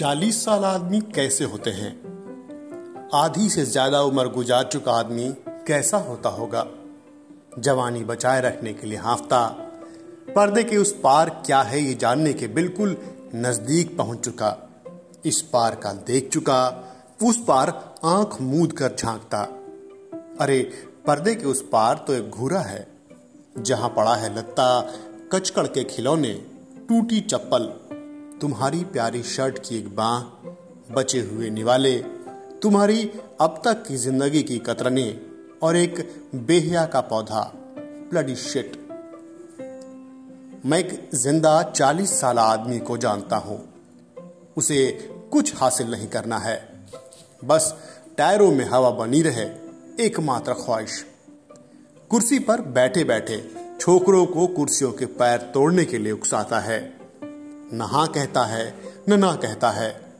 चालीस साल आदमी कैसे होते हैं? आधी से ज़्यादा उम्र गुजार चुका आदमी कैसा होता होगा? जवानी बचाए रखने के लिए हाफता, पर्दे के उस पार क्या है ये जानने के बिल्कुल नज़दीक पहुँच चुका। इस पार का देख चुका, उस पार आँख मूद कर झांकता। अरे, पर्दे के उस पार तो एक घूरा है, जहाँ पड़ा है लत्ता, कचकड़ के खिलौने, टूटी चप्पल। तुम्हारी प्यारी शर्ट की एक बाह बचे हुए निवाले, तुम्हारी अब तक की ज़िंदगी की कतरने और एक बेहिया का पौधा। ब्लडी शिट मैं एक ज़िंदा चालीस साल आदमी को जानता हूँ। उसे कुछ हासिल नहीं करना है। बस टायरों में हवा बनी रहे, एकमात्र ख्वाहिश। कुर्सी पर बैठे बैठे छोकरों को कुर्सियों के पैर तोड़ने के लिए उकसाता है। न हाँ कहता है न ना कहता है।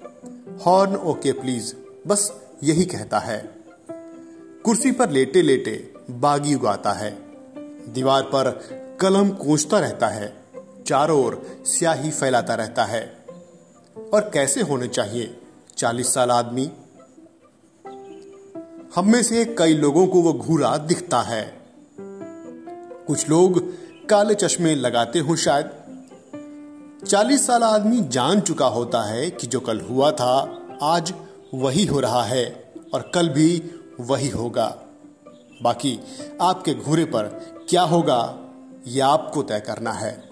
Horn okay, please. बस यही कहता है। कुर्सी पर लेटे लेटे बागी उगाता है। दीवार पर कलम कोचता रहता है। चारों ओर स्याही फैलाता रहता है। और कैसे होने चाहिए, चालीस साल आदमी? हम में से कई लोगों को वो घूरा दिखता है। कुछ लोग काले चश्मे लगाते हो शायद। चालीस साल आदमी जान चुका होता है कि जो कल हुआ था, आज वही हो रहा है और कल भी वही होगा। बाकी आपके घूरे पर क्या होगा यह आपको तय करना है।